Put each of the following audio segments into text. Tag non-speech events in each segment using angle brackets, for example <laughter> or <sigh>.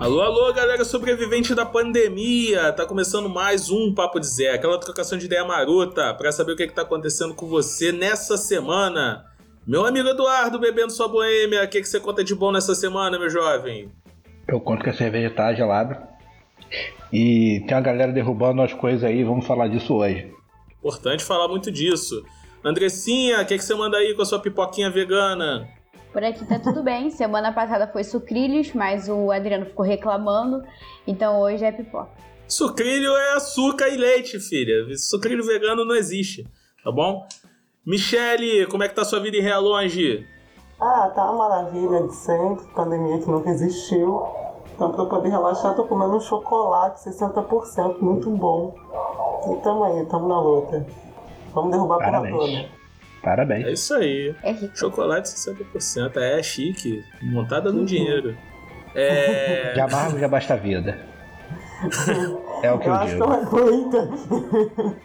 Alô, alô, galera sobrevivente da pandemia! Tá começando mais um Papo de Zé, aquela trocação de ideia marota para saber o que, é que tá acontecendo com você nessa semana. Meu amigo Eduardo, bebendo sua boêmia, o que, é que você conta de bom nessa semana, meu jovem? Eu conto que a cerveja tá gelada e tem uma galera derrubando as coisas aí, vamos falar disso hoje. Importante falar muito disso. Andressinha, o que, é que você manda aí com a sua pipoquinha vegana? Por aqui tá tudo bem. Semana passada foi sucrilhos, mas o Adriano ficou reclamando. Então hoje é pipoca. Sucrilho é açúcar e leite, filha. Sucrilho vegano não existe, tá bom? Michele, como é que tá sua vida em Real Longe? Ah, tá uma maravilha de sempre. Pandemia que nunca existiu. Então, pra eu poder relaxar, tô comendo um chocolate 60%, muito bom. E tamo aí, tamo na luta. Vamos derrubar a porra toda. Parabéns. É isso aí. É rico. Chocolate 60%. É chique. Montada no dinheiro. É... <laughs> De amargo já basta a vida. É o que eu, eu digo.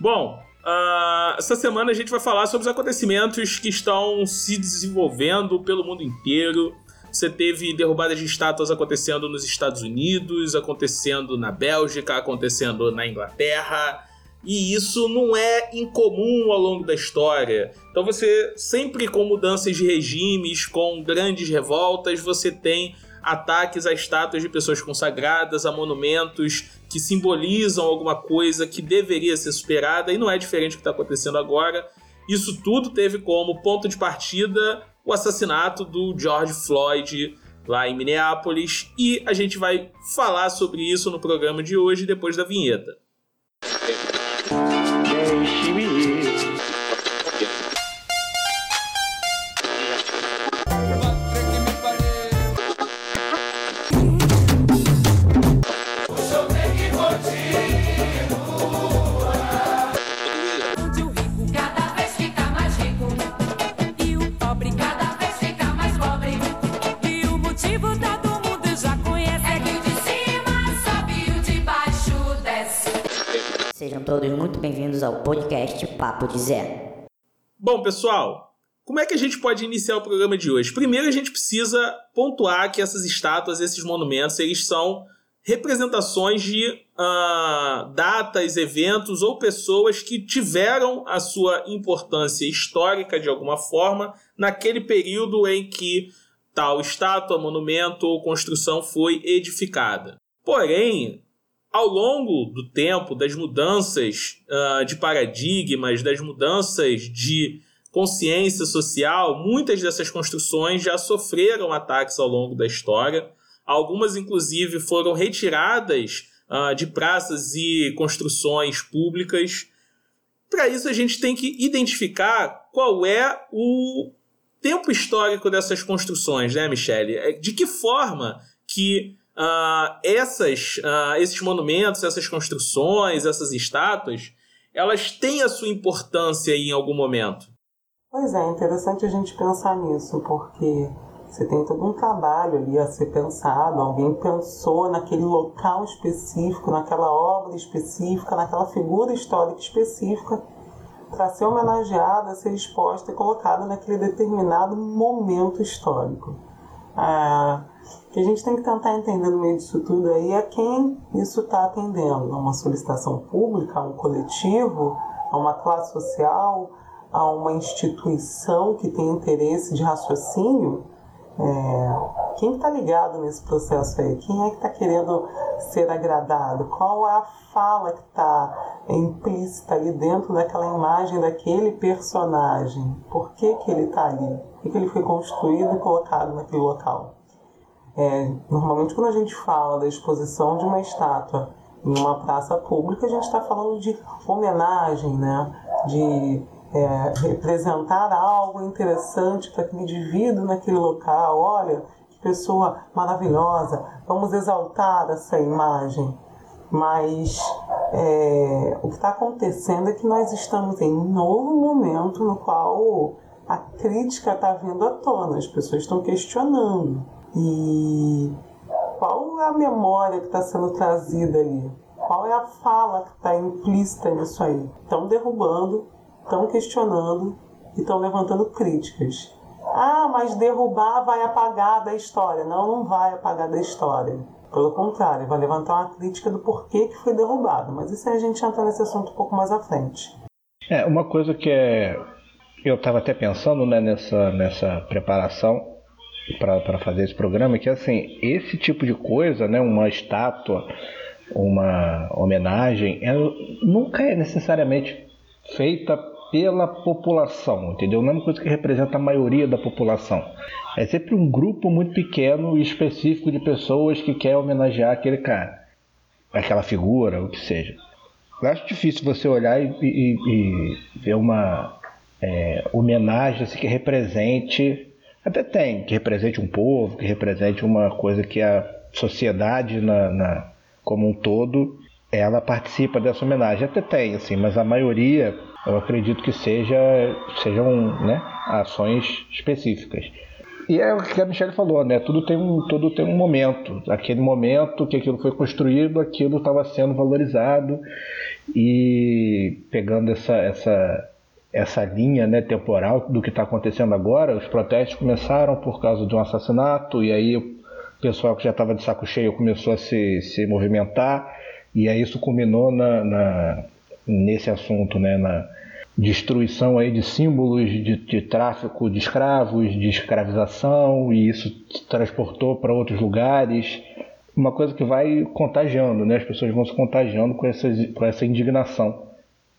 Bom, uh, essa semana a gente vai falar sobre os acontecimentos que estão se desenvolvendo pelo mundo inteiro. Você teve derrubadas de estátuas acontecendo nos Estados Unidos, acontecendo na Bélgica, acontecendo na Inglaterra e isso não é incomum ao longo da história. Então você sempre com mudanças de regimes, com grandes revoltas, você tem ataques a estátuas de pessoas consagradas, a monumentos que simbolizam alguma coisa que deveria ser superada e não é diferente do que está acontecendo agora. Isso tudo teve como ponto de partida o assassinato do George Floyd lá em Minneapolis e a gente vai falar sobre isso no programa de hoje depois da vinheta. Bem-vindos ao podcast Papo de Zé. Bom, pessoal, como é que a gente pode iniciar o programa de hoje? Primeiro, a gente precisa pontuar que essas estátuas, esses monumentos, eles são representações de uh, datas, eventos ou pessoas que tiveram a sua importância histórica de alguma forma naquele período em que tal estátua, monumento ou construção foi edificada. Porém, ao longo do tempo, das mudanças uh, de paradigmas, das mudanças de consciência social, muitas dessas construções já sofreram ataques ao longo da história. Algumas, inclusive, foram retiradas uh, de praças e construções públicas. Para isso, a gente tem que identificar qual é o tempo histórico dessas construções, né, Michele? É, de que forma que uh, essas, uh, esses monumentos, essas construções, essas estátuas, elas têm a sua importância em algum momento. Pois é, interessante a gente pensar nisso, porque você tem todo um trabalho ali a ser pensado, alguém pensou naquele local específico, naquela obra específica, naquela figura histórica específica, para ser homenageada, ser exposta e colocada naquele determinado momento histórico. Ah, que a gente tem que tentar entender no meio disso tudo aí é quem isso está atendendo. A uma solicitação pública, a um coletivo, a uma classe social, a uma instituição que tem interesse de raciocínio. É, quem está ligado nesse processo aí? Quem é que está querendo ser agradado? Qual é a fala que está implícita ali dentro daquela imagem daquele personagem? Por que, que ele está ali? Por que ele foi construído e colocado naquele local? É, normalmente, quando a gente fala da exposição de uma estátua em uma praça pública, a gente está falando de homenagem, né? de é, representar algo interessante para aquele indivíduo naquele local. Olha, que pessoa maravilhosa, vamos exaltar essa imagem. Mas é, o que está acontecendo é que nós estamos em um novo momento no qual a crítica está vindo à tona, as pessoas estão questionando. E qual é a memória que está sendo trazida ali? Qual é a fala que está implícita nisso aí? Estão derrubando, estão questionando e estão levantando críticas. Ah, mas derrubar vai apagar da história. Não, não vai apagar da história. Pelo contrário, vai levantar uma crítica do porquê que foi derrubado. Mas isso aí a gente entra nesse assunto um pouco mais à frente. É, uma coisa que é. Eu estava até pensando né, nessa, nessa preparação para fazer esse programa, que assim, esse tipo de coisa, né, uma estátua, uma homenagem, ela nunca é necessariamente feita pela população, entendeu? Não é uma coisa que representa a maioria da população. É sempre um grupo muito pequeno e específico de pessoas que quer homenagear aquele cara, aquela figura, o que seja. Eu acho difícil você olhar e, e, e ver uma é, homenagem assim, que represente. Até tem, que represente um povo, que represente uma coisa que a sociedade na, na como um todo ela participa dessa homenagem. Até tem, assim, mas a maioria eu acredito que seja, sejam né, ações específicas. E é o que a Michelle falou, né? Tudo tem um, tudo tem um momento. Aquele momento que aquilo foi construído, aquilo estava sendo valorizado e pegando essa, essa, essa linha né, temporal do que está acontecendo agora, os protestos começaram por causa de um assassinato e aí o pessoal que já estava de saco cheio começou a se, se movimentar e aí isso culminou na, na nesse assunto, né, na destruição aí de símbolos de, de tráfico de escravos, de escravização, e isso transportou para outros lugares. Uma coisa que vai contagiando, né? As pessoas vão se contagiando com essa, com essa indignação.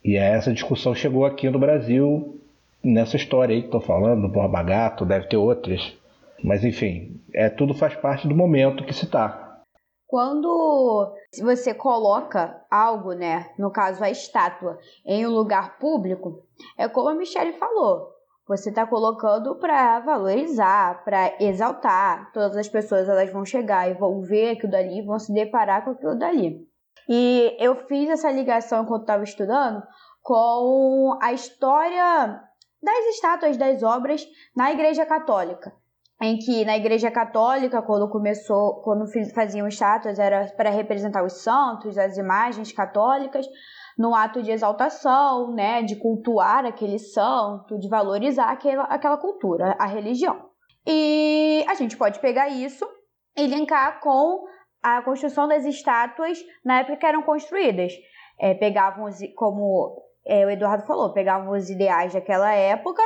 E essa discussão chegou aqui no Brasil, nessa história aí que estou falando, do Borba Gato, deve ter outras. Mas enfim, é tudo faz parte do momento que se está. Quando você coloca algo, né, no caso a estátua, em um lugar público, é como a Michelle falou. Você está colocando para valorizar, para exaltar. Todas as pessoas elas vão chegar e vão ver aquilo dali, vão se deparar com aquilo dali. E eu fiz essa ligação enquanto estava estudando com a história das estátuas, das obras na Igreja Católica em que na Igreja Católica, quando começou, quando faziam estátuas, era para representar os santos, as imagens católicas, no ato de exaltação, né, de cultuar aquele santo, de valorizar aquela, aquela cultura, a religião. E a gente pode pegar isso e linkar com a construção das estátuas na época que eram construídas. É, pegavam, como é, o Eduardo falou, pegavam os ideais daquela época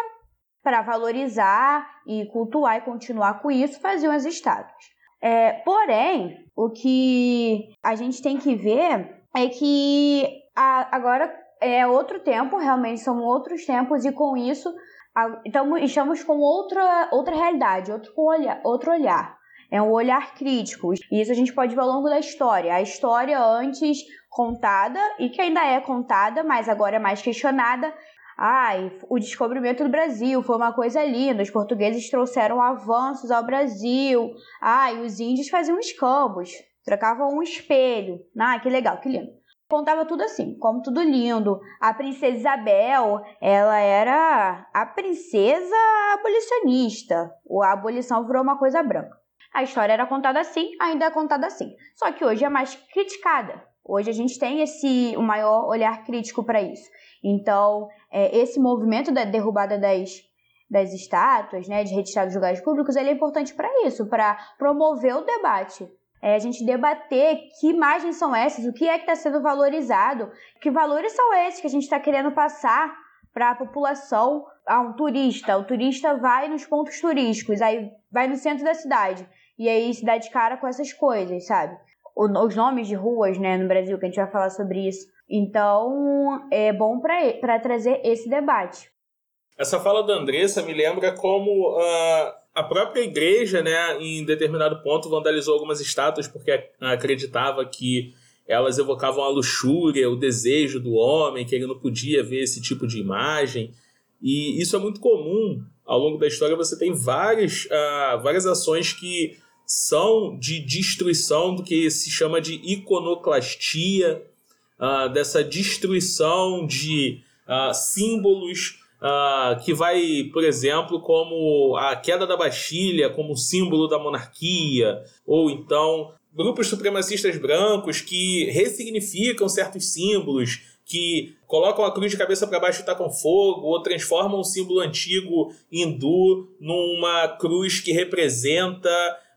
para valorizar e cultuar e continuar com isso, faziam as estátuas. É, porém, o que a gente tem que ver é que a, agora é outro tempo, realmente são outros tempos, e com isso a, estamos, estamos com outra, outra realidade, outro olhar, outro olhar. É um olhar crítico. E isso a gente pode ver ao longo da história. A história antes contada, e que ainda é contada, mas agora é mais questionada, Ai, o descobrimento do Brasil foi uma coisa linda. Os portugueses trouxeram avanços ao Brasil. Ai, os índios faziam escambos, trocavam um espelho. Ah, que legal, que lindo. Contava tudo assim, como tudo lindo. A princesa Isabel, ela era a princesa abolicionista. A abolição virou uma coisa branca. A história era contada assim, ainda é contada assim. Só que hoje é mais criticada. Hoje a gente tem esse um maior olhar crítico para isso. Então, é, esse movimento da derrubada das, das estátuas, né, de retirada dos lugares públicos, ele é importante para isso, para promover o debate. É a gente debater que imagens são essas, o que é que está sendo valorizado, que valores são esses que a gente está querendo passar para a população. Ah, um turista, o turista vai nos pontos turísticos, aí vai no centro da cidade, e aí se dá de cara com essas coisas, sabe? Os nomes de ruas, né, no Brasil, que a gente vai falar sobre isso. Então, é bom para trazer esse debate. Essa fala da Andressa me lembra como uh, a própria igreja, né, em determinado ponto, vandalizou algumas estátuas porque acreditava que elas evocavam a luxúria, o desejo do homem, que ele não podia ver esse tipo de imagem. E isso é muito comum ao longo da história. Você tem várias, uh, várias ações que são de destruição do que se chama de iconoclastia, uh, dessa destruição de uh, símbolos uh, que vai, por exemplo, como a queda da Bastilha como símbolo da monarquia, ou então grupos supremacistas brancos que ressignificam certos símbolos que colocam a cruz de cabeça para baixo e tacam fogo, ou transformam um símbolo antigo hindu numa cruz que representa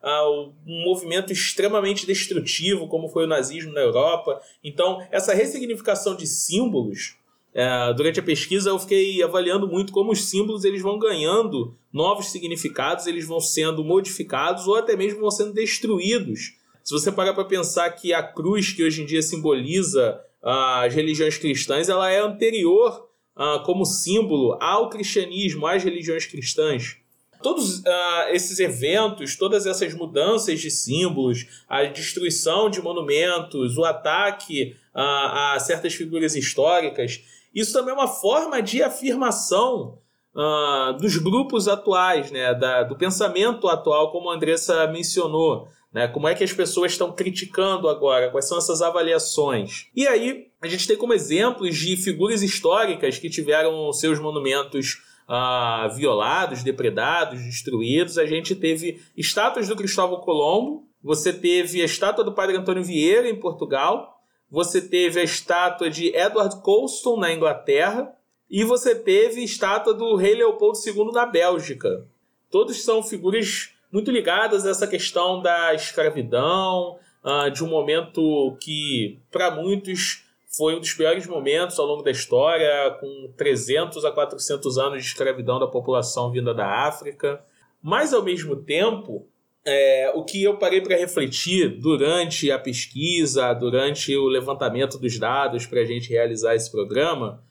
um movimento extremamente destrutivo, como foi o nazismo na Europa. Então, essa ressignificação de símbolos, uh, durante a pesquisa eu fiquei avaliando muito como os símbolos eles vão ganhando novos significados, eles vão sendo modificados ou até mesmo vão sendo destruídos. Se você parar para pensar que a cruz que hoje em dia simboliza uh, as religiões cristãs, ela é anterior uh, como símbolo ao cristianismo, às religiões cristãs. Todos uh, esses eventos, todas essas mudanças de símbolos, a destruição de monumentos, o ataque uh, a certas figuras históricas, isso também é uma forma de afirmação uh, dos grupos atuais, né, da, do pensamento atual, como a Andressa mencionou. Né, como é que as pessoas estão criticando agora? Quais são essas avaliações? E aí, a gente tem como exemplos de figuras históricas que tiveram seus monumentos uh, violados, depredados, destruídos. A gente teve estátuas do Cristóvão Colombo, você teve a estátua do Padre Antônio Vieira em Portugal, você teve a estátua de Edward Colston na Inglaterra e você teve a estátua do rei Leopoldo II na Bélgica. Todos são figuras muito ligadas a essa questão da escravidão, uh, de um momento que, para muitos, foi um dos piores momentos ao longo da história, com 300 a 400 anos de escravidão da população vinda da África. Mas, ao mesmo tempo, é, o que eu parei para refletir durante a pesquisa, durante o levantamento dos dados para a gente realizar esse programa,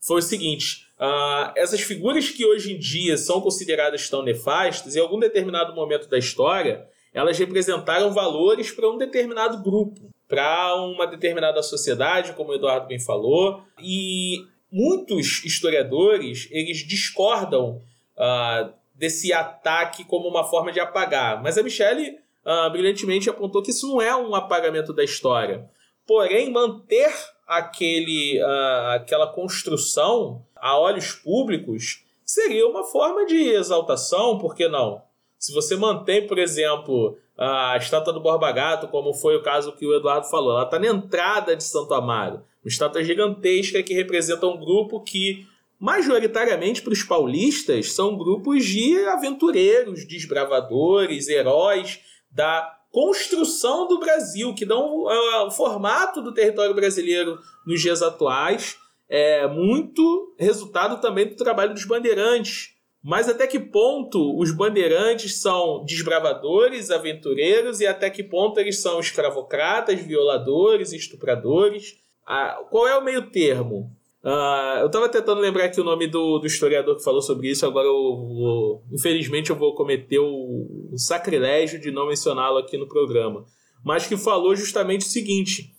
foi o seguinte: uh, essas figuras que hoje em dia são consideradas tão nefastas, em algum determinado momento da história, elas representaram valores para um determinado grupo para uma determinada sociedade, como o Eduardo bem falou, e muitos historiadores eles discordam uh, desse ataque como uma forma de apagar. Mas a Michelle uh, brilhantemente apontou que isso não é um apagamento da história. Porém, manter aquele, uh, aquela construção a olhos públicos seria uma forma de exaltação, por que não? Se você mantém, por exemplo, a estátua do Borba Gato, como foi o caso que o Eduardo falou. Ela está na entrada de Santo Amaro. Uma estátua gigantesca que representa um grupo que, majoritariamente para os paulistas, são grupos de aventureiros, desbravadores, heróis da construção do Brasil, que dão uh, o formato do território brasileiro nos dias atuais. É muito resultado também do trabalho dos bandeirantes, mas até que ponto os bandeirantes são desbravadores, aventureiros e até que ponto eles são escravocratas, violadores, estupradores? Ah, qual é o meio termo? Ah, eu estava tentando lembrar aqui o nome do, do historiador que falou sobre isso, agora eu infelizmente eu vou cometer o, o sacrilégio de não mencioná-lo aqui no programa. Mas que falou justamente o seguinte: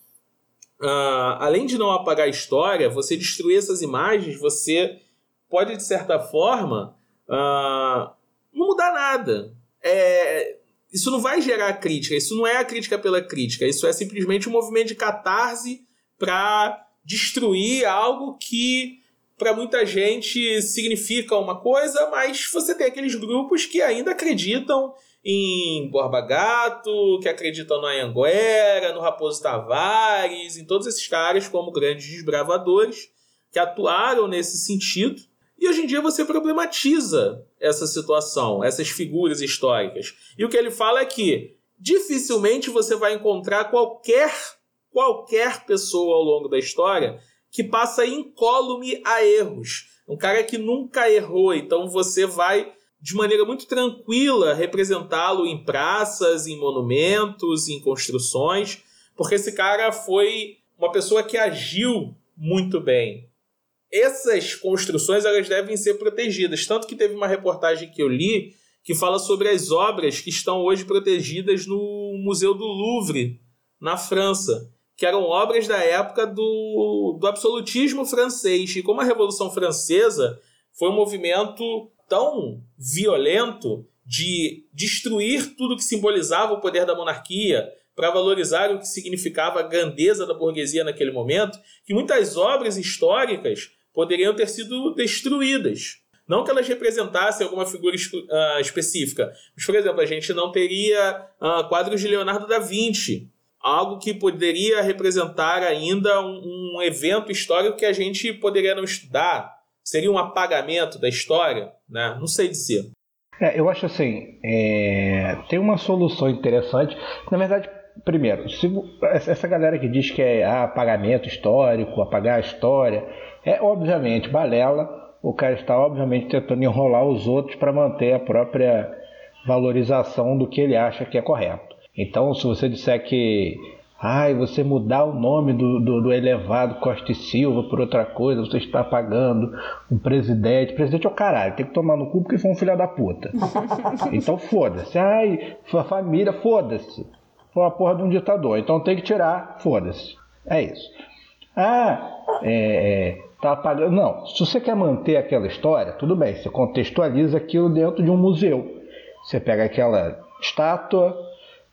ah, além de não apagar a história, você destruir essas imagens, você pode, de certa forma, uh, não mudar nada. É, isso não vai gerar crítica, isso não é a crítica pela crítica, isso é simplesmente um movimento de catarse para destruir algo que para muita gente significa uma coisa, mas você tem aqueles grupos que ainda acreditam em Borba Gato, que acreditam no Anhanguera, no Raposo Tavares, em todos esses caras como grandes desbravadores que atuaram nesse sentido e hoje em dia você problematiza essa situação, essas figuras históricas. E o que ele fala é que dificilmente você vai encontrar qualquer qualquer pessoa ao longo da história que passa incólume a erros. Um cara que nunca errou, então você vai de maneira muito tranquila representá-lo em praças, em monumentos, em construções, porque esse cara foi uma pessoa que agiu muito bem essas construções elas devem ser protegidas. Tanto que teve uma reportagem que eu li que fala sobre as obras que estão hoje protegidas no Museu do Louvre, na França, que eram obras da época do, do absolutismo francês. E como a Revolução Francesa foi um movimento tão violento de destruir tudo que simbolizava o poder da monarquia, para valorizar o que significava a grandeza da burguesia naquele momento, que muitas obras históricas poderiam ter sido destruídas. Não que elas representassem alguma figura uh, específica, mas, por exemplo, a gente não teria uh, quadros de Leonardo da Vinci algo que poderia representar ainda um, um evento histórico que a gente poderia não estudar? Seria um apagamento da história? Né? Não sei dizer. É, eu acho assim, é... tem uma solução interessante. Na verdade, primeiro, se... essa galera que diz que é ah, apagamento histórico, apagar a história, é obviamente balela. O cara está obviamente tentando enrolar os outros para manter a própria valorização do que ele acha que é correto. Então, se você disser que ai, você mudar o nome do, do, do, elevado Costa e Silva por outra coisa, você está pagando um presidente. Presidente é o caralho, tem que tomar no cu porque foi um filho da puta. <laughs> então foda-se. Ai, sua família, foda-se. Foi uma porra de um ditador, então tem que tirar, foda-se. É isso. Ah, é, é, tá pagando. Não, se você quer manter aquela história, tudo bem, você contextualiza aquilo dentro de um museu. Você pega aquela estátua,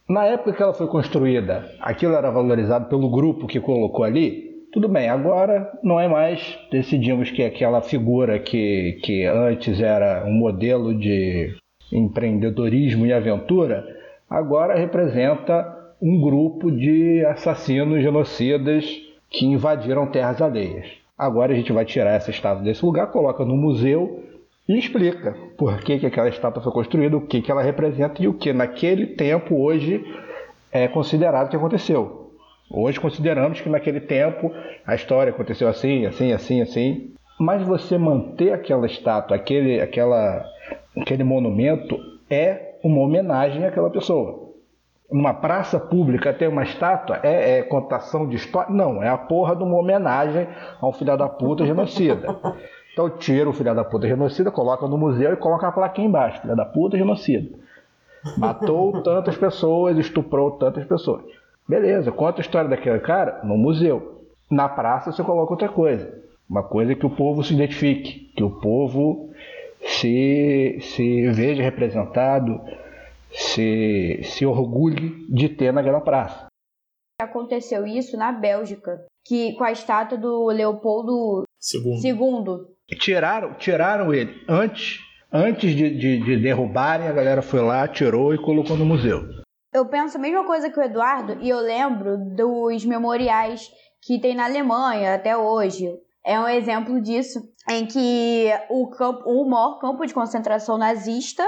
na época que ela foi construída, aquilo era valorizado pelo grupo que colocou ali. Tudo bem, agora não é mais. Decidimos que aquela figura que, que antes era um modelo de empreendedorismo e aventura, agora representa um grupo de assassinos genocidas que invadiram terras alheias. Agora a gente vai tirar essa estátua desse lugar, coloca no museu e explica por que, que aquela estátua foi construída, o que, que ela representa e o que naquele tempo hoje é considerado que aconteceu. Hoje consideramos que naquele tempo a história aconteceu assim, assim, assim, assim. Mas você manter aquela estátua, aquele, aquela, aquele monumento é uma homenagem àquela pessoa. Numa praça pública ter uma estátua é, é contação de história? Não, é a porra de uma homenagem a um filho da puta genocida. Então tira o filho da puta genocida, coloca no museu e coloca a plaquinha embaixo, filho da puta genocida. Matou tantas pessoas, estuprou tantas pessoas. Beleza, conta a história daquele cara no museu. Na praça você coloca outra coisa. Uma coisa que o povo se identifique, que o povo se, se veja representado, se, se orgulhe de ter naquela praça. Aconteceu isso na Bélgica, que com a estátua do Leopoldo II. II Tiraram, tiraram ele antes, antes de, de, de derrubarem, a galera foi lá, tirou e colocou no museu. Eu penso a mesma coisa que o Eduardo e eu lembro dos memoriais que tem na Alemanha até hoje. É um exemplo disso, em que o, campo, o maior campo de concentração nazista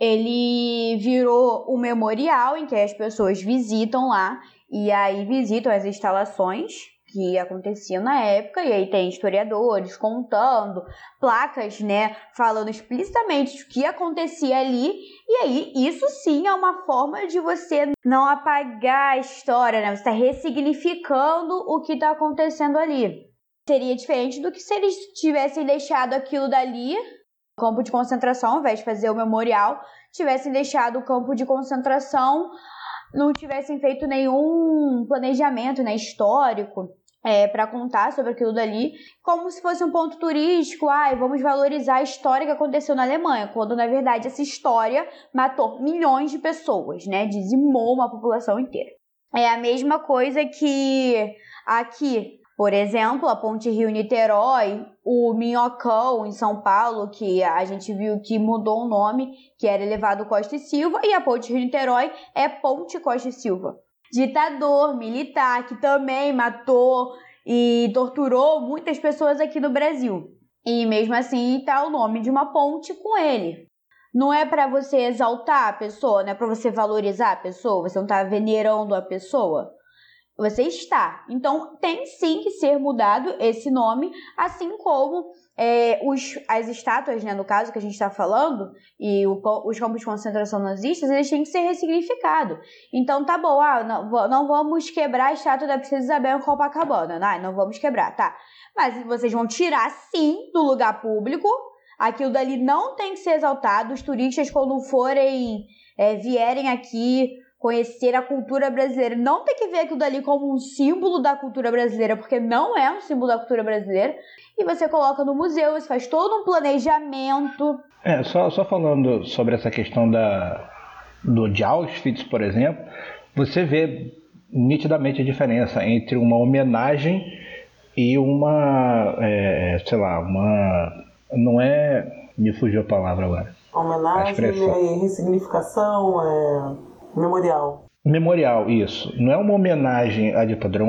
ele virou um memorial em que as pessoas visitam lá e aí visitam as instalações que aconteciam na época, e aí tem historiadores contando, placas, né, falando explicitamente o que acontecia ali, e aí isso sim é uma forma de você não apagar a história, né, você está ressignificando o que está acontecendo ali. Seria diferente do que se eles tivessem deixado aquilo dali, campo de concentração, ao invés de fazer o memorial, tivessem deixado o campo de concentração não tivessem feito nenhum planejamento né, histórico é, para contar sobre aquilo dali, como se fosse um ponto turístico. Ai, vamos valorizar a história que aconteceu na Alemanha, quando na verdade essa história matou milhões de pessoas, né? Dizimou uma população inteira. É a mesma coisa que aqui, por exemplo, a Ponte Rio-Niterói, o Minhocão em São Paulo, que a gente viu que mudou o nome, que era elevado Costa e Silva, e a Ponte Rio-Niterói é Ponte Costa e Silva ditador militar que também matou e torturou muitas pessoas aqui no Brasil. E mesmo assim está o nome de uma ponte com ele. Não é para você exaltar a pessoa, não é para você valorizar a pessoa, você não está venerando a pessoa. Você está. Então tem sim que ser mudado esse nome, assim como é, os, as estátuas, né, no caso que a gente está falando, e o, os campos de concentração nazistas, eles têm que ser ressignificados. Então tá bom, ah, não, não vamos quebrar a estátua da Princesa Isabel em Copacabana, não, não vamos quebrar, tá? Mas vocês vão tirar sim do lugar público, aquilo dali não tem que ser exaltado, os turistas quando forem, é, vierem aqui conhecer a cultura brasileira. Não tem que ver aquilo dali como um símbolo da cultura brasileira, porque não é um símbolo da cultura brasileira. E você coloca no museu, você faz todo um planejamento. É, só, só falando sobre essa questão da, do de Auschwitz, por exemplo, você vê nitidamente a diferença entre uma homenagem e uma, é, sei lá, uma. Não é. Me fugiu a palavra agora. Homenagem, é, ressignificação, é Memorial. Memorial, isso. Não é uma homenagem à ditadura,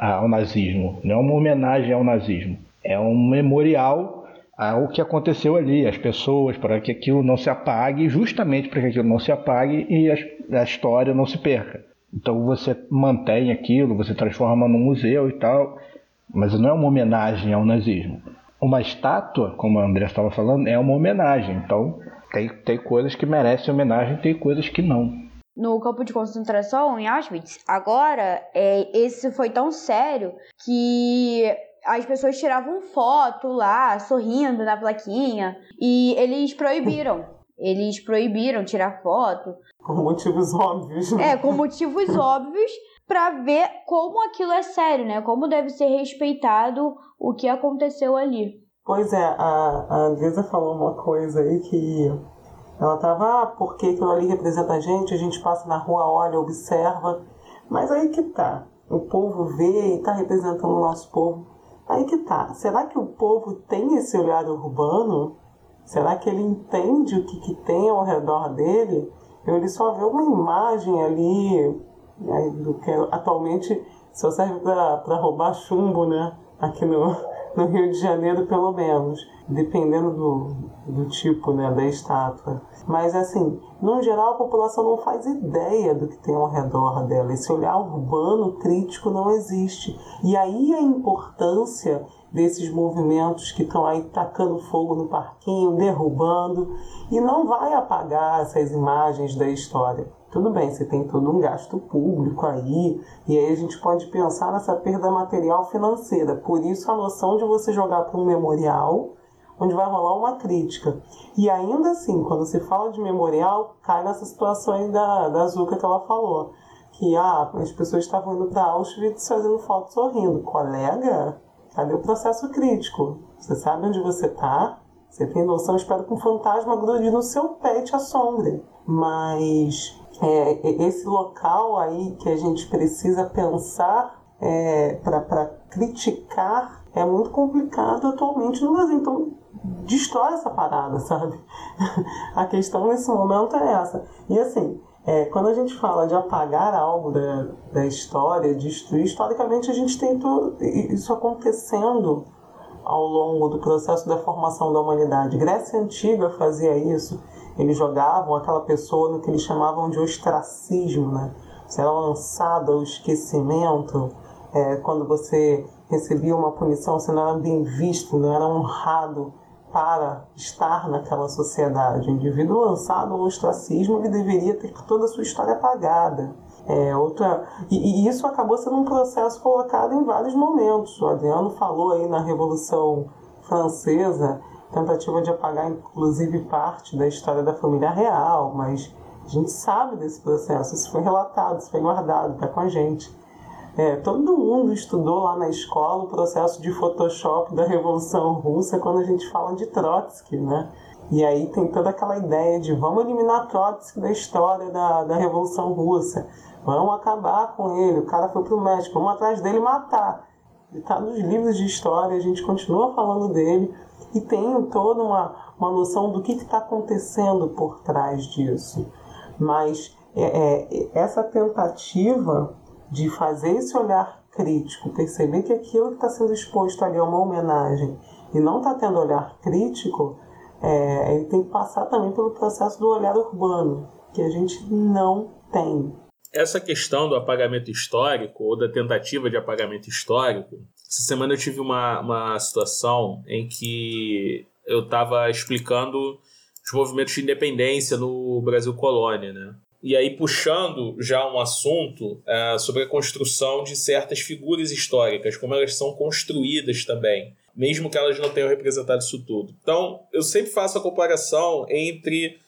ao nazismo. Não é uma homenagem ao nazismo. É um memorial ao que aconteceu ali, as pessoas, para que aquilo não se apague, justamente para que aquilo não se apague e a, a história não se perca. Então você mantém aquilo, você transforma num museu e tal, mas não é uma homenagem ao nazismo. Uma estátua, como a André estava falando, é uma homenagem. Então tem, tem coisas que merecem homenagem, tem coisas que não no campo de concentração em Auschwitz. Agora, é, esse foi tão sério que as pessoas tiravam foto lá, sorrindo na plaquinha, e eles proibiram. Eles proibiram tirar foto. Com motivos óbvios, né? É, com motivos óbvios para ver como aquilo é sério, né? Como deve ser respeitado o que aconteceu ali. Pois é, a, a Andresa falou uma coisa aí que ela tava, ah, porque aquilo ali representa a gente, a gente passa na rua, olha, observa. Mas aí que tá. O povo vê e tá representando o nosso povo. Aí que tá. Será que o povo tem esse olhar urbano? Será que ele entende o que, que tem ao redor dele? Ou ele só vê uma imagem ali né, do que atualmente só serve para roubar chumbo, né? Aqui no, no Rio de Janeiro, pelo menos dependendo do, do tipo né, da estátua. Mas, assim, no geral, a população não faz ideia do que tem ao redor dela. Esse olhar urbano crítico não existe. E aí a importância desses movimentos que estão aí tacando fogo no parquinho, derrubando, e não vai apagar essas imagens da história. Tudo bem, você tem todo um gasto público aí, e aí a gente pode pensar nessa perda material financeira. Por isso a noção de você jogar para um memorial onde vai rolar uma crítica. E ainda assim, quando se fala de memorial, cai nessa situação aí da, da Zuka que ela falou. Que ah, as pessoas estavam indo para Auschwitz fazendo foto sorrindo. Colega, cadê o processo crítico? Você sabe onde você está? Você tem noção? Espero que um fantasma grude no seu pé e te assombre. Mas é, esse local aí que a gente precisa pensar é, para criticar é muito complicado atualmente no Brasil. Então, destrói essa parada, sabe? <laughs> a questão nesse momento é essa. E assim, é, quando a gente fala de apagar algo da, da história, destruir, historicamente a gente tem isso acontecendo ao longo do processo da formação da humanidade. Grécia Antiga fazia isso, eles jogavam aquela pessoa no que eles chamavam de ostracismo, né? Você era lançado ao esquecimento, é, quando você recebia uma punição, você não era bem visto, não era honrado para estar naquela sociedade. O indivíduo lançado ao ostracismo ele deveria ter toda a sua história apagada. É, outra, e, e, isso acabou sendo um processo colocado em vários momentos. O Adriano falou aí na Revolução Francesa, tentativa de apagar inclusive parte da história da família real, mas a gente sabe desse processo, isso foi relatado, isso foi guardado, está com a gente. É, todo mundo estudou lá na escola o processo de Photoshop da Revolução Russa quando a gente fala de Trotsky, né? E aí tem toda aquela ideia de vamos eliminar Trotsky da história da, da Revolução Russa, vamos acabar com ele, o cara foi pro México, vamos atrás dele matar. Ele está nos livros de história, a gente continua falando dele e tem toda uma, uma noção do que está acontecendo por trás disso. Mas é, é, essa tentativa de fazer esse olhar crítico, perceber que aquilo que está sendo exposto ali é uma homenagem e não está tendo olhar crítico, é, ele tem que passar também pelo processo do olhar urbano, que a gente não tem. Essa questão do apagamento histórico ou da tentativa de apagamento histórico, essa semana eu tive uma, uma situação em que eu estava explicando os movimentos de independência no Brasil colônia, né? E aí, puxando já um assunto é, sobre a construção de certas figuras históricas, como elas são construídas também, mesmo que elas não tenham representado isso tudo. Então, eu sempre faço a comparação entre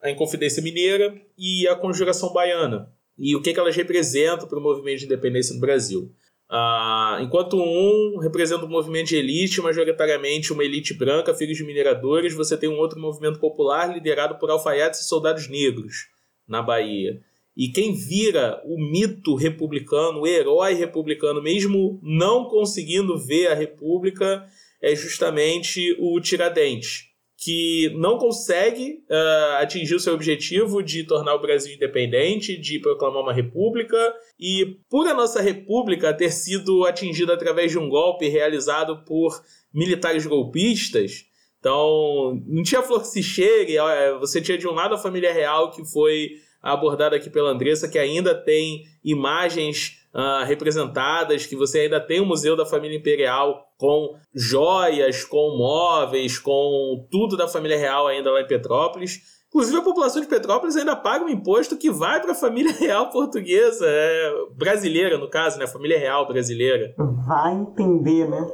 a Inconfidência Mineira e a Conjuração Baiana, e o que, que elas representam para o movimento de independência no Brasil. Ah, enquanto um representa um movimento de elite, majoritariamente uma elite branca, filhos de mineradores, você tem um outro movimento popular liderado por alfaiates e soldados negros na Bahia. E quem vira o mito republicano, o herói republicano, mesmo não conseguindo ver a República, é justamente o Tiradentes. Que não consegue uh, atingir o seu objetivo de tornar o Brasil independente, de proclamar uma república, e por a nossa república ter sido atingida através de um golpe realizado por militares golpistas, então não tinha flor que se chegue, é, você tinha de um lado a família real que foi abordada aqui pela Andressa, que ainda tem imagens uh, representadas, que você ainda tem o Museu da Família Imperial com joias, com móveis, com tudo da família real ainda lá em Petrópolis. Inclusive, a população de Petrópolis ainda paga um imposto que vai para a família <laughs> real portuguesa, é, brasileira, no caso, né? Família real brasileira. Vai entender, né?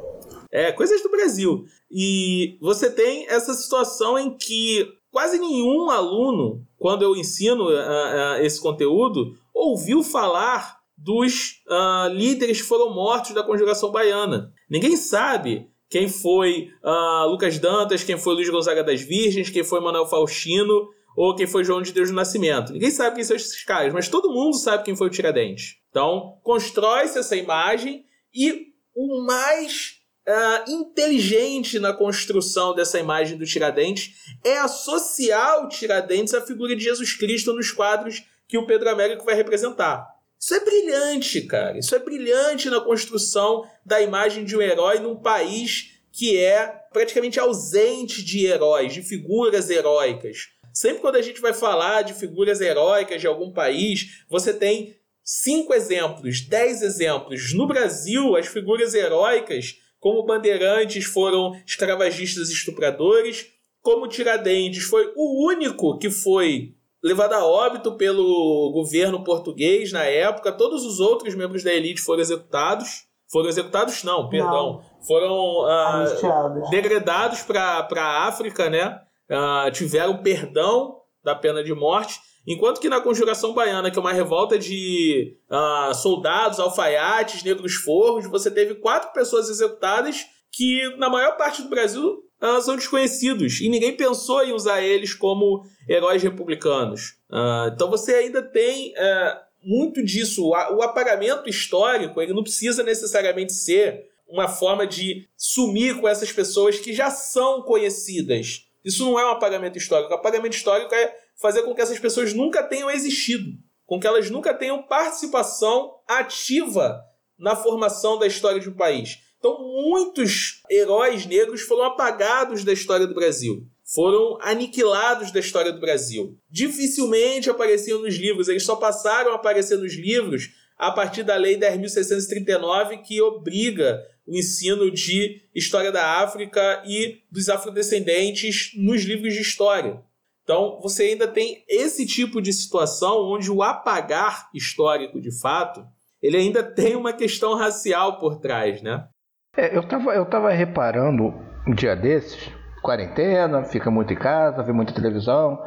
É, coisas do Brasil. E você tem essa situação em que quase nenhum aluno, quando eu ensino uh, uh, esse conteúdo, ouviu falar dos uh, líderes que foram mortos da conjugação baiana. Ninguém sabe quem foi uh, Lucas Dantas, quem foi Luiz Gonzaga das Virgens, quem foi Manuel Faustino ou quem foi João de Deus do Nascimento. Ninguém sabe quem são esses caras, mas todo mundo sabe quem foi o Tiradentes. Então, constrói-se essa imagem e o mais uh, inteligente na construção dessa imagem do Tiradentes é associar o Tiradentes à figura de Jesus Cristo nos quadros que o Pedro Américo vai representar. Isso é brilhante, cara. Isso é brilhante na construção da imagem de um herói num país que é praticamente ausente de heróis, de figuras heróicas. Sempre quando a gente vai falar de figuras heróicas de algum país, você tem cinco exemplos, dez exemplos. No Brasil, as figuras heróicas, como Bandeirantes, foram escravagistas estupradores, como Tiradentes foi o único que foi levado a óbito pelo governo português na época. Todos os outros membros da elite foram executados. Foram executados, não, perdão. Não. Foram uh, degradados para a África, né? Uh, tiveram perdão da pena de morte. Enquanto que na Conjuração Baiana, que é uma revolta de uh, soldados, alfaiates, negros forros, você teve quatro pessoas executadas que, na maior parte do Brasil, uh, são desconhecidos e ninguém pensou em usar eles como heróis republicanos. Uh, então você ainda tem uh, muito disso. O apagamento histórico ele não precisa necessariamente ser uma forma de sumir com essas pessoas que já são conhecidas. Isso não é um apagamento histórico. O apagamento histórico é fazer com que essas pessoas nunca tenham existido, com que elas nunca tenham participação ativa na formação da história de um país. Então, muitos heróis negros foram apagados da história do Brasil. Foram aniquilados da história do Brasil. Dificilmente apareciam nos livros, eles só passaram a aparecer nos livros a partir da Lei 10.639, que obriga o ensino de história da África e dos afrodescendentes nos livros de história. Então, você ainda tem esse tipo de situação onde o apagar histórico de fato, ele ainda tem uma questão racial por trás, né? É, eu tava, eu tava reparando um dia desses, quarentena, fica muito em casa, vê muita televisão,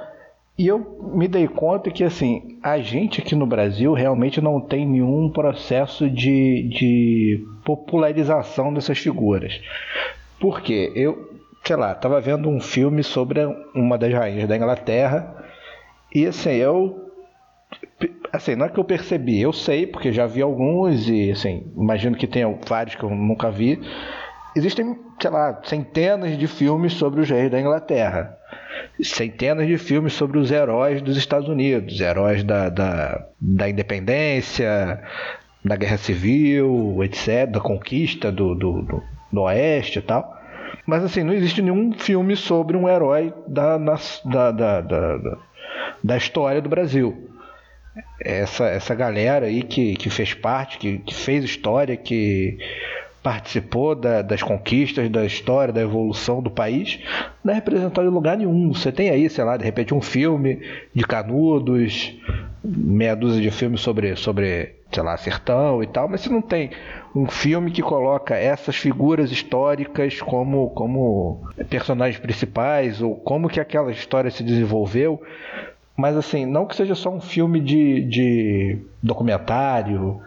e eu me dei conta que assim, a gente aqui no Brasil realmente não tem nenhum processo de, de popularização dessas figuras. Porque eu, sei lá, tava vendo um filme sobre uma das rainhas da Inglaterra, e assim, eu assim, não é que eu percebi, eu sei, porque já vi alguns e, assim, imagino que tenha vários que eu nunca vi. Existem, sei lá, centenas de filmes sobre os reis da Inglaterra. Centenas de filmes sobre os heróis dos Estados Unidos, heróis da, da, da independência, da guerra civil, etc., da conquista do, do, do, do Oeste e tal. Mas assim, não existe nenhum filme sobre um herói da, da, da, da, da história do Brasil essa, essa galera aí que, que fez parte, que, que fez história, que participou da, das conquistas, da história, da evolução do país, não é representado em lugar nenhum. Você tem aí, sei lá, de repente um filme de Canudos, meia dúzia de filmes sobre, sobre sei lá, sertão e tal, mas você não tem um filme que coloca essas figuras históricas como, como personagens principais, ou como que aquela história se desenvolveu, mas assim, não que seja só um filme de, de documentário.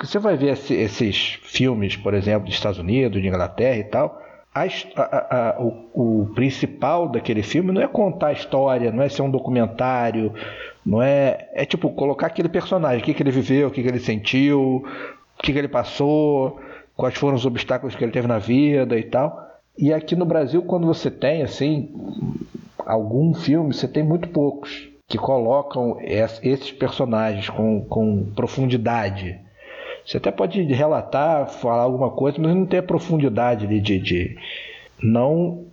Você vai ver esse, esses filmes, por exemplo, dos Estados Unidos, de Inglaterra e tal. A, a, a, o, o, principal daquele filme não é contar a história, não é ser um documentário, não é. É tipo colocar aquele personagem, o que, que ele viveu, o que, que ele sentiu, o que, que ele passou, quais foram os obstáculos que ele teve na vida e tal. E aqui no Brasil, quando você tem assim algum filme, você tem muito poucos que colocam esses personagens com, com profundidade. Você até pode relatar, falar alguma coisa, mas não tem a profundidade de, de, de não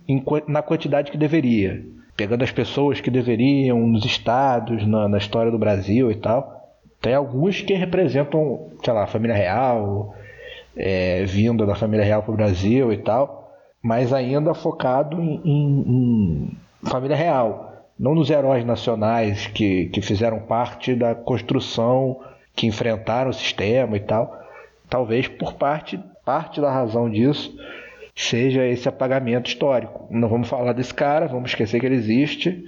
na quantidade que deveria. Pegando as pessoas que deveriam nos estados, na, na história do Brasil e tal. Tem alguns que representam, sei lá, a família real, é, vinda da família real para o Brasil e tal, mas ainda focado em, em, em família real não nos heróis nacionais que, que fizeram parte da construção, que enfrentaram o sistema e tal. Talvez por parte, parte da razão disso seja esse apagamento histórico. Não vamos falar desse cara, vamos esquecer que ele existe,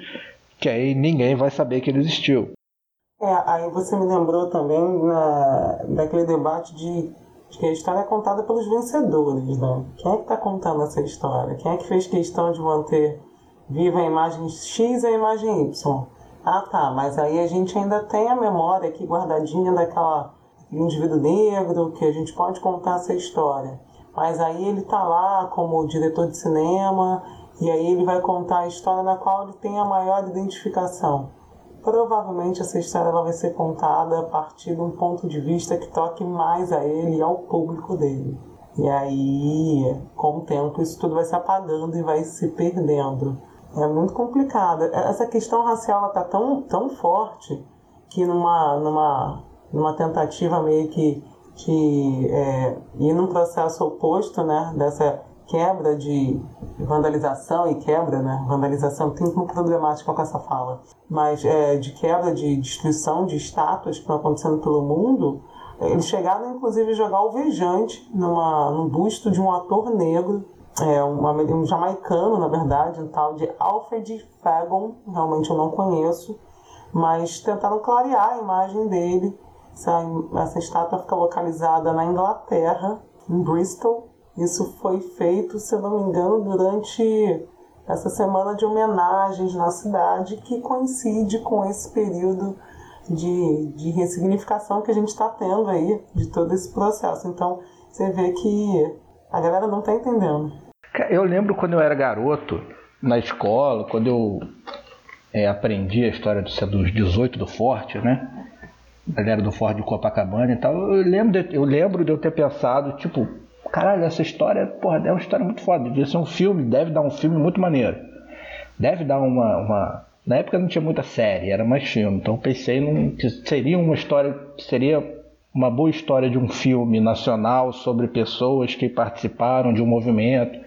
que aí ninguém vai saber que ele existiu. É, aí você me lembrou também na, daquele debate de, de que a história é contada pelos vencedores, né? Quem é que está contando essa história? Quem é que fez questão de manter viva a imagem X e a imagem Y. Ah tá, mas aí a gente ainda tem a memória aqui guardadinha daquela indivíduo negro, que a gente pode contar essa história. Mas aí ele tá lá como diretor de cinema, e aí ele vai contar a história na qual ele tem a maior identificação. Provavelmente essa história vai ser contada a partir de um ponto de vista que toque mais a ele e ao público dele. E aí, com o tempo, isso tudo vai se apagando e vai se perdendo. É muito complicado. Essa questão racial está tão, tão forte que numa, numa, numa tentativa meio que, que é, ir num processo oposto né, dessa quebra de vandalização e quebra, né? Vandalização tem uma problemática com essa fala, mas é, de quebra de destruição de estátuas que estão acontecendo pelo mundo, eles chegaram inclusive a jogar alvejante numa, num busto de um ator negro é, um, um jamaicano, na verdade, um tal de Alfred Fagon, realmente eu não conheço, mas tentaram clarear a imagem dele. Essa, essa estátua fica localizada na Inglaterra, em Bristol. Isso foi feito, se eu não me engano, durante essa semana de homenagens na cidade, que coincide com esse período de, de ressignificação que a gente está tendo aí de todo esse processo. Então, você vê que a galera não tá entendendo. Eu lembro quando eu era garoto, na escola, quando eu é, aprendi a história dos, dos 18 do Forte, né? Galera do Forte de Copacabana e tal. Eu lembro, de, eu lembro de eu ter pensado, tipo, caralho, essa história, porra, é uma história muito foda. Devia ser um filme, deve dar um filme muito maneiro. Deve dar uma. uma... Na época não tinha muita série, era mais filme. Então pensei num, que seria uma história. Seria uma boa história de um filme nacional sobre pessoas que participaram de um movimento.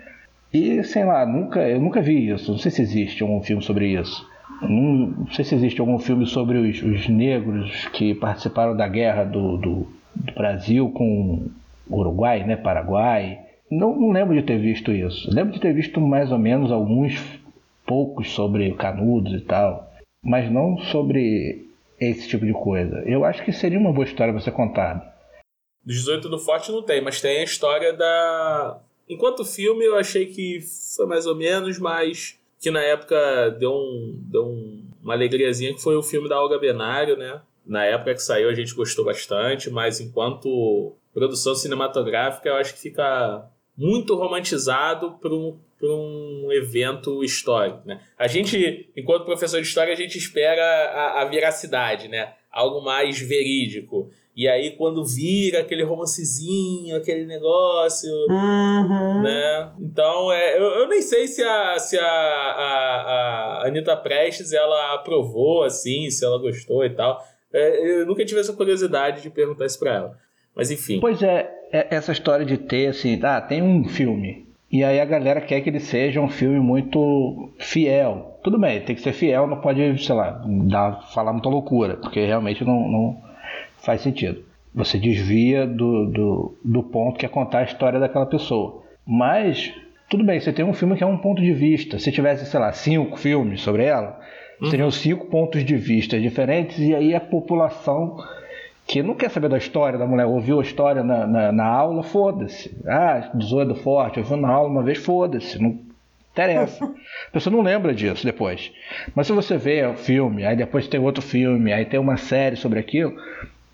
E sei lá, nunca, eu nunca vi isso. Não sei se existe algum filme sobre isso. Não, não sei se existe algum filme sobre os, os negros que participaram da guerra do, do, do Brasil com Uruguai, né, Paraguai. Não, não lembro de ter visto isso. Lembro de ter visto mais ou menos alguns poucos sobre Canudos e tal, mas não sobre esse tipo de coisa. Eu acho que seria uma boa história você contar. Dos 18 do Forte não tem, mas tem a história da. Enquanto filme, eu achei que foi mais ou menos, mas que na época deu, um, deu um, uma alegriazinha, que foi o filme da Olga Benário, né? Na época que saiu a gente gostou bastante, mas enquanto produção cinematográfica, eu acho que fica muito romantizado para um, um evento histórico. Né? A gente, enquanto professor de história, a gente espera a, a veracidade, né? Algo mais verídico. E aí, quando vira aquele romancezinho, aquele negócio, uhum. né? Então, é, eu, eu nem sei se a, se a, a, a Anitta Prestes, ela aprovou, assim, se ela gostou e tal. É, eu nunca tive essa curiosidade de perguntar isso pra ela. Mas enfim. Pois é, é, essa história de ter assim, ah, tem um filme. E aí a galera quer que ele seja um filme muito fiel. Tudo bem, tem que ser fiel, não pode, sei lá, dar, falar muita loucura, porque realmente não, não faz sentido. Você desvia do, do, do ponto que é contar a história daquela pessoa. Mas, tudo bem, você tem um filme que é um ponto de vista. Se tivesse, sei lá, cinco filmes sobre ela, uhum. seriam cinco pontos de vista diferentes, e aí a população que não quer saber da história da mulher, ouviu a história na, na, na aula, foda-se. Ah, 18 forte, ouviu na aula uma vez, foda-se, não interessa. A pessoa não lembra disso depois. Mas se você vê o filme, aí depois tem outro filme, aí tem uma série sobre aquilo,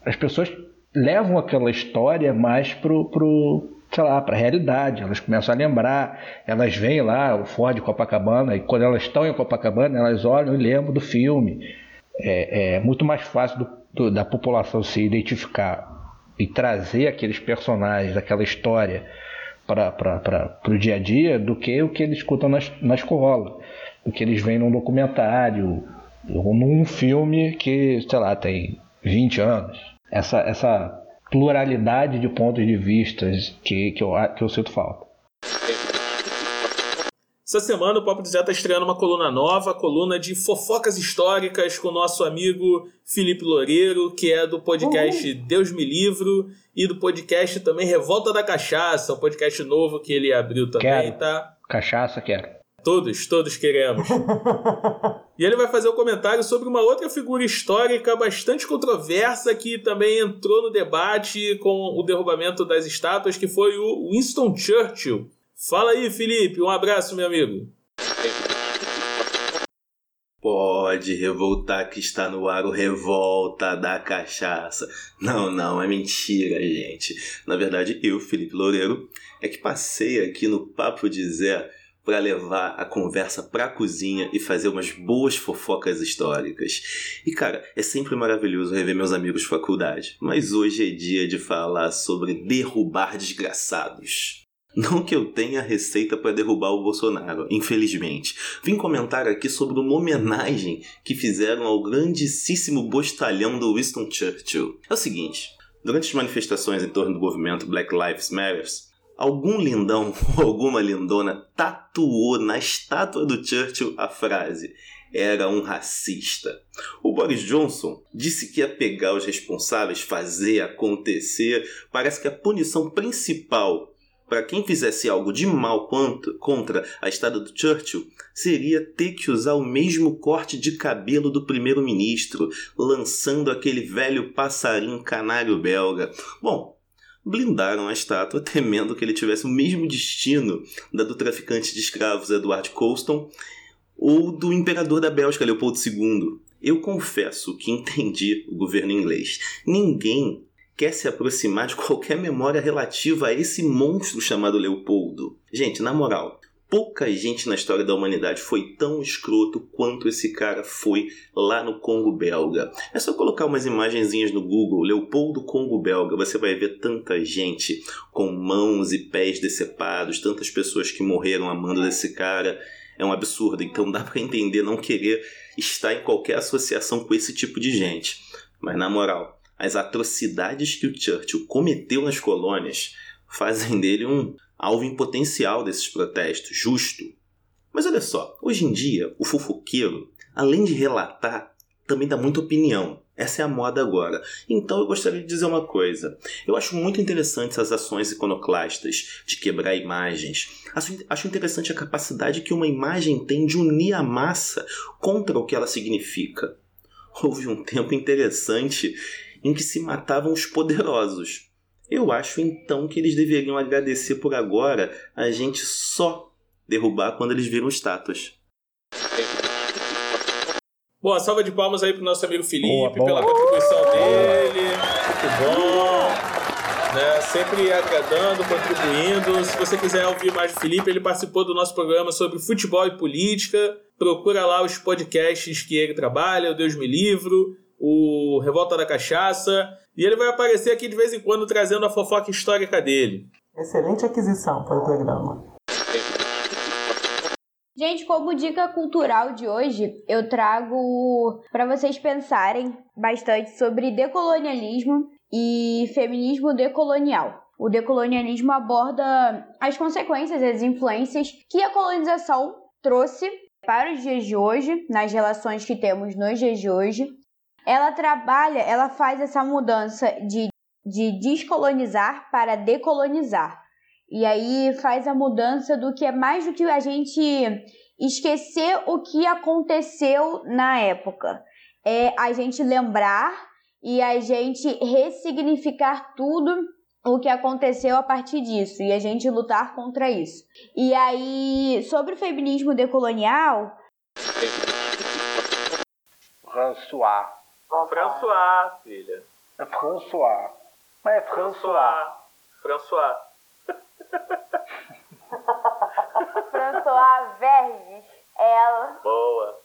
as pessoas levam aquela história mais pro, pro, sei lá, para a realidade. Elas começam a lembrar, elas veem lá o Ford Copacabana, e quando elas estão em Copacabana, elas olham e lembram do filme. É, é muito mais fácil do, do, da população se identificar e trazer aqueles personagens, aquela história para o dia a dia do que o que eles escutam na, na escola, do que eles veem num documentário ou num filme que, sei lá, tem 20 anos. Essa, essa pluralidade de pontos de vista que, que, eu, que eu sinto falta. Essa semana o Papo do Zé está estreando uma coluna nova, coluna de fofocas históricas com o nosso amigo Felipe Loureiro, que é do podcast uhum. Deus Me Livro e do podcast também Revolta da Cachaça, um podcast novo que ele abriu também, quero. tá? Cachaça, quero. Todos, todos queremos. <laughs> e ele vai fazer um comentário sobre uma outra figura histórica bastante controversa que também entrou no debate com o derrubamento das estátuas, que foi o Winston Churchill Fala aí, Felipe. Um abraço, meu amigo. Pode revoltar que está no ar o Revolta da Cachaça. Não, não, é mentira, gente. Na verdade, eu, Felipe Loureiro, é que passei aqui no Papo de Zé para levar a conversa para a cozinha e fazer umas boas fofocas históricas. E cara, é sempre maravilhoso rever meus amigos de faculdade, mas hoje é dia de falar sobre derrubar desgraçados. Não que eu tenha receita para derrubar o Bolsonaro, infelizmente. Vim comentar aqui sobre uma homenagem que fizeram ao grandíssimo bostalhão do Winston Churchill. É o seguinte: durante as manifestações em torno do movimento Black Lives Matter, algum lindão <laughs> ou alguma lindona tatuou na estátua do Churchill a frase era um racista. O Boris Johnson disse que ia pegar os responsáveis, fazer acontecer. Parece que a punição principal para quem fizesse algo de mal quanto, contra a estada do Churchill seria ter que usar o mesmo corte de cabelo do primeiro-ministro, lançando aquele velho passarinho canário belga. Bom, blindaram a estátua <laughs> temendo que ele tivesse o mesmo destino da do traficante de escravos Edward Colston ou do imperador da Bélgica Leopoldo II. Eu confesso que entendi o governo inglês. Ninguém quer se aproximar de qualquer memória relativa a esse monstro chamado Leopoldo. Gente, na moral, pouca gente na história da humanidade foi tão escroto quanto esse cara foi lá no Congo belga. É só colocar umas imagenzinhas no Google, Leopoldo Congo belga, você vai ver tanta gente com mãos e pés decepados, tantas pessoas que morreram amando desse cara. É um absurdo, então dá para entender não querer estar em qualquer associação com esse tipo de gente. Mas na moral, as atrocidades que o Churchill cometeu nas colônias fazem dele um alvo em potencial desses protestos, justo. Mas olha só, hoje em dia, o fofoqueiro, além de relatar, também dá muita opinião. Essa é a moda agora. Então eu gostaria de dizer uma coisa. Eu acho muito interessante essas ações iconoclastas de quebrar imagens. Acho, interessante a capacidade que uma imagem tem de unir a massa contra o que ela significa. Houve um tempo interessante em que se matavam os poderosos. Eu acho então que eles deveriam agradecer por agora a gente só derrubar quando eles viram estátuas. Boa, salva de palmas aí pro nosso amigo Felipe boa, boa. pela contribuição dele. Muito bom. Né? Sempre agradando, contribuindo. Se você quiser ouvir mais do Felipe, ele participou do nosso programa sobre futebol e política. Procura lá os podcasts que ele trabalha, o Deus Me Livro, o Revolta da Cachaça, e ele vai aparecer aqui de vez em quando trazendo a fofoca histórica dele. Excelente aquisição para o programa. Gente, como dica cultural de hoje, eu trago para vocês pensarem bastante sobre decolonialismo e feminismo decolonial. O decolonialismo aborda as consequências e as influências que a colonização trouxe para os dias de hoje, nas relações que temos nos dias de hoje, ela trabalha, ela faz essa mudança de, de descolonizar para decolonizar. E aí faz a mudança do que é mais do que a gente esquecer o que aconteceu na época. É a gente lembrar e a gente ressignificar tudo o que aconteceu a partir disso e a gente lutar contra isso. E aí, sobre o feminismo decolonial. François, filha. É François. Mas é François. François. François Verges. Ela. Boa.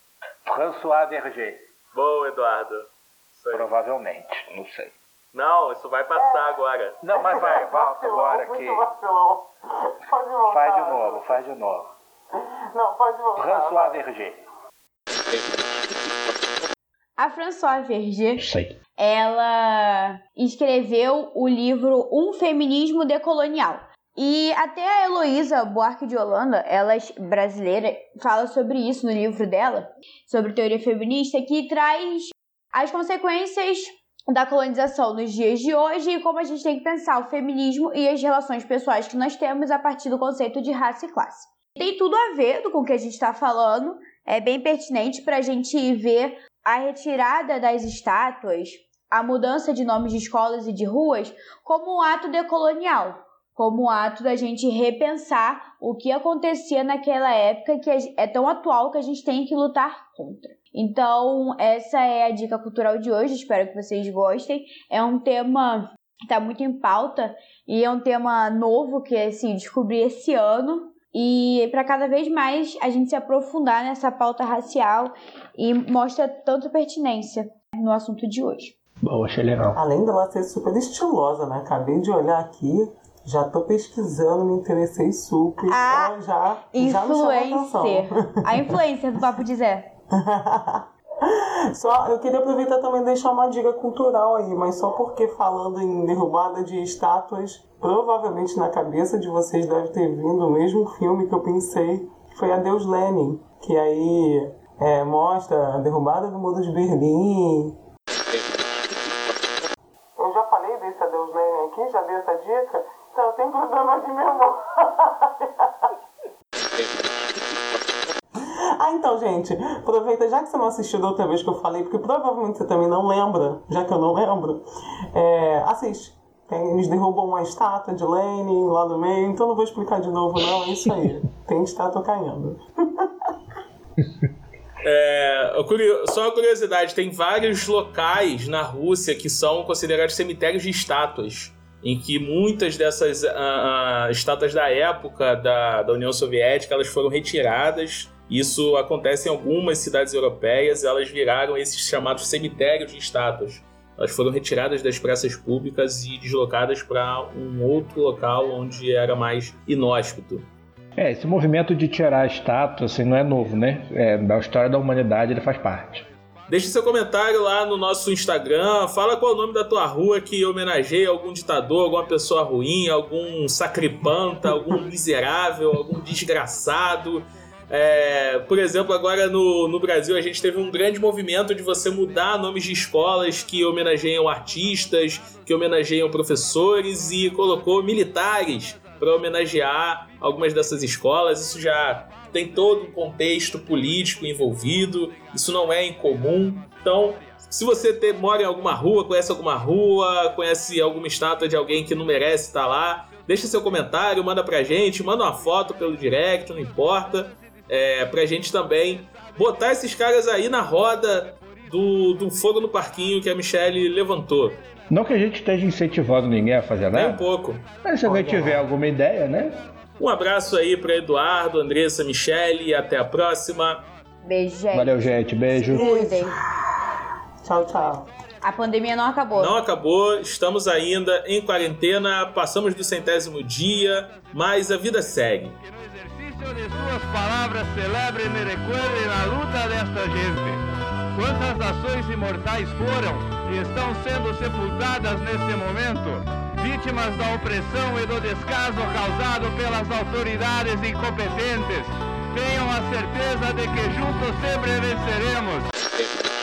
François Verger. Boa, Eduardo. Isso aí. Provavelmente, não sei. Não, isso vai passar agora. Não, mas vai, volta agora aqui. vacilão. Pode voltar. Faz de novo, faz de novo. Não, pode voltar. François Verger. A François Verger, Sei. ela escreveu o livro Um Feminismo Decolonial. E até a Heloísa Buarque de Holanda, ela é brasileira, fala sobre isso no livro dela, sobre teoria feminista, que traz as consequências da colonização nos dias de hoje e como a gente tem que pensar o feminismo e as relações pessoais que nós temos a partir do conceito de raça e classe. Tem tudo a ver com o que a gente está falando, é bem pertinente para a gente ver a retirada das estátuas, a mudança de nomes de escolas e de ruas como um ato decolonial, como um ato da gente repensar o que acontecia naquela época que é tão atual que a gente tem que lutar contra. Então, essa é a dica cultural de hoje, espero que vocês gostem. É um tema que está muito em pauta e é um tema novo que assim, descobri esse ano. E para cada vez mais a gente se aprofundar nessa pauta racial e mostra tanta pertinência no assunto de hoje. Bom, achei legal. Além dela ser super estilosa, né? Acabei de olhar aqui, já tô pesquisando, me interessei super. Ah, ela já, já me chamou a. Influencer. <laughs> A influencer do Papo de Zé. Só, eu queria aproveitar também e deixar uma dica cultural aí, mas só porque falando em derrubada de estátuas, provavelmente na cabeça de vocês deve ter vindo o mesmo filme que eu pensei, que foi Adeus Lenin, que aí é, mostra a derrubada do Muro de Berlim. Eu já falei desse Adeus Lenin aqui, já dei essa dica, então eu tenho problema de memória. <laughs> Ah, então, gente, aproveita, já que você não assistiu da outra vez que eu falei, porque provavelmente você também não lembra, já que eu não lembro, é, assiste. Eles derrubam uma estátua de Lenin lá no meio, então não vou explicar de novo, não, é isso aí. <laughs> Tem estátua caindo. <laughs> É, só uma curiosidade, tem vários locais na Rússia que são considerados cemitérios de estátuas, em que muitas dessas ah, ah, estátuas da época da, da União Soviética elas foram retiradas. Isso acontece em algumas cidades europeias, elas viraram esses chamados cemitérios de estátuas. Elas foram retiradas das praças públicas e deslocadas para um outro local onde era mais inóspito. É, esse movimento de tirar a estátua, assim, não é novo, né? É, da história da humanidade ele faz parte. Deixe seu comentário lá no nosso Instagram. Fala qual é o nome da tua rua que homenageia algum ditador, alguma pessoa ruim, algum sacripanta, algum miserável, algum desgraçado. É, por exemplo, agora no, no Brasil a gente teve um grande movimento de você mudar nomes de escolas que homenageiam artistas, que homenageiam professores e colocou militares para homenagear algumas dessas escolas. Isso já tem todo um contexto político envolvido, isso não é incomum. Então, se você mora em alguma rua, conhece alguma rua, conhece alguma estátua de alguém que não merece estar lá, deixa seu comentário, manda pra gente, manda uma foto pelo direct, não importa, é, pra gente também botar esses caras aí na roda do, do fogo no parquinho que a Michelle levantou. Não que a gente esteja incentivando ninguém a fazer Nem um nada, pouco. mas se alguém tiver alguma ideia, né? Um abraço aí pra Eduardo, Andressa, Michelle e até a próxima. Beijo, gente. Valeu, gente. Beijo. Cuidem. Tchau, tchau. A pandemia não acabou. Não acabou, estamos ainda em quarentena, passamos do centésimo dia, mas a vida segue. Que no exercício de suas palavras celebrem e recuerden a luta desta gente. Quantas nações imortais foram e estão sendo sepultadas neste momento, vítimas da opressão e do descaso causado pelas autoridades incompetentes. Tenham a certeza de que juntos sempre venceremos.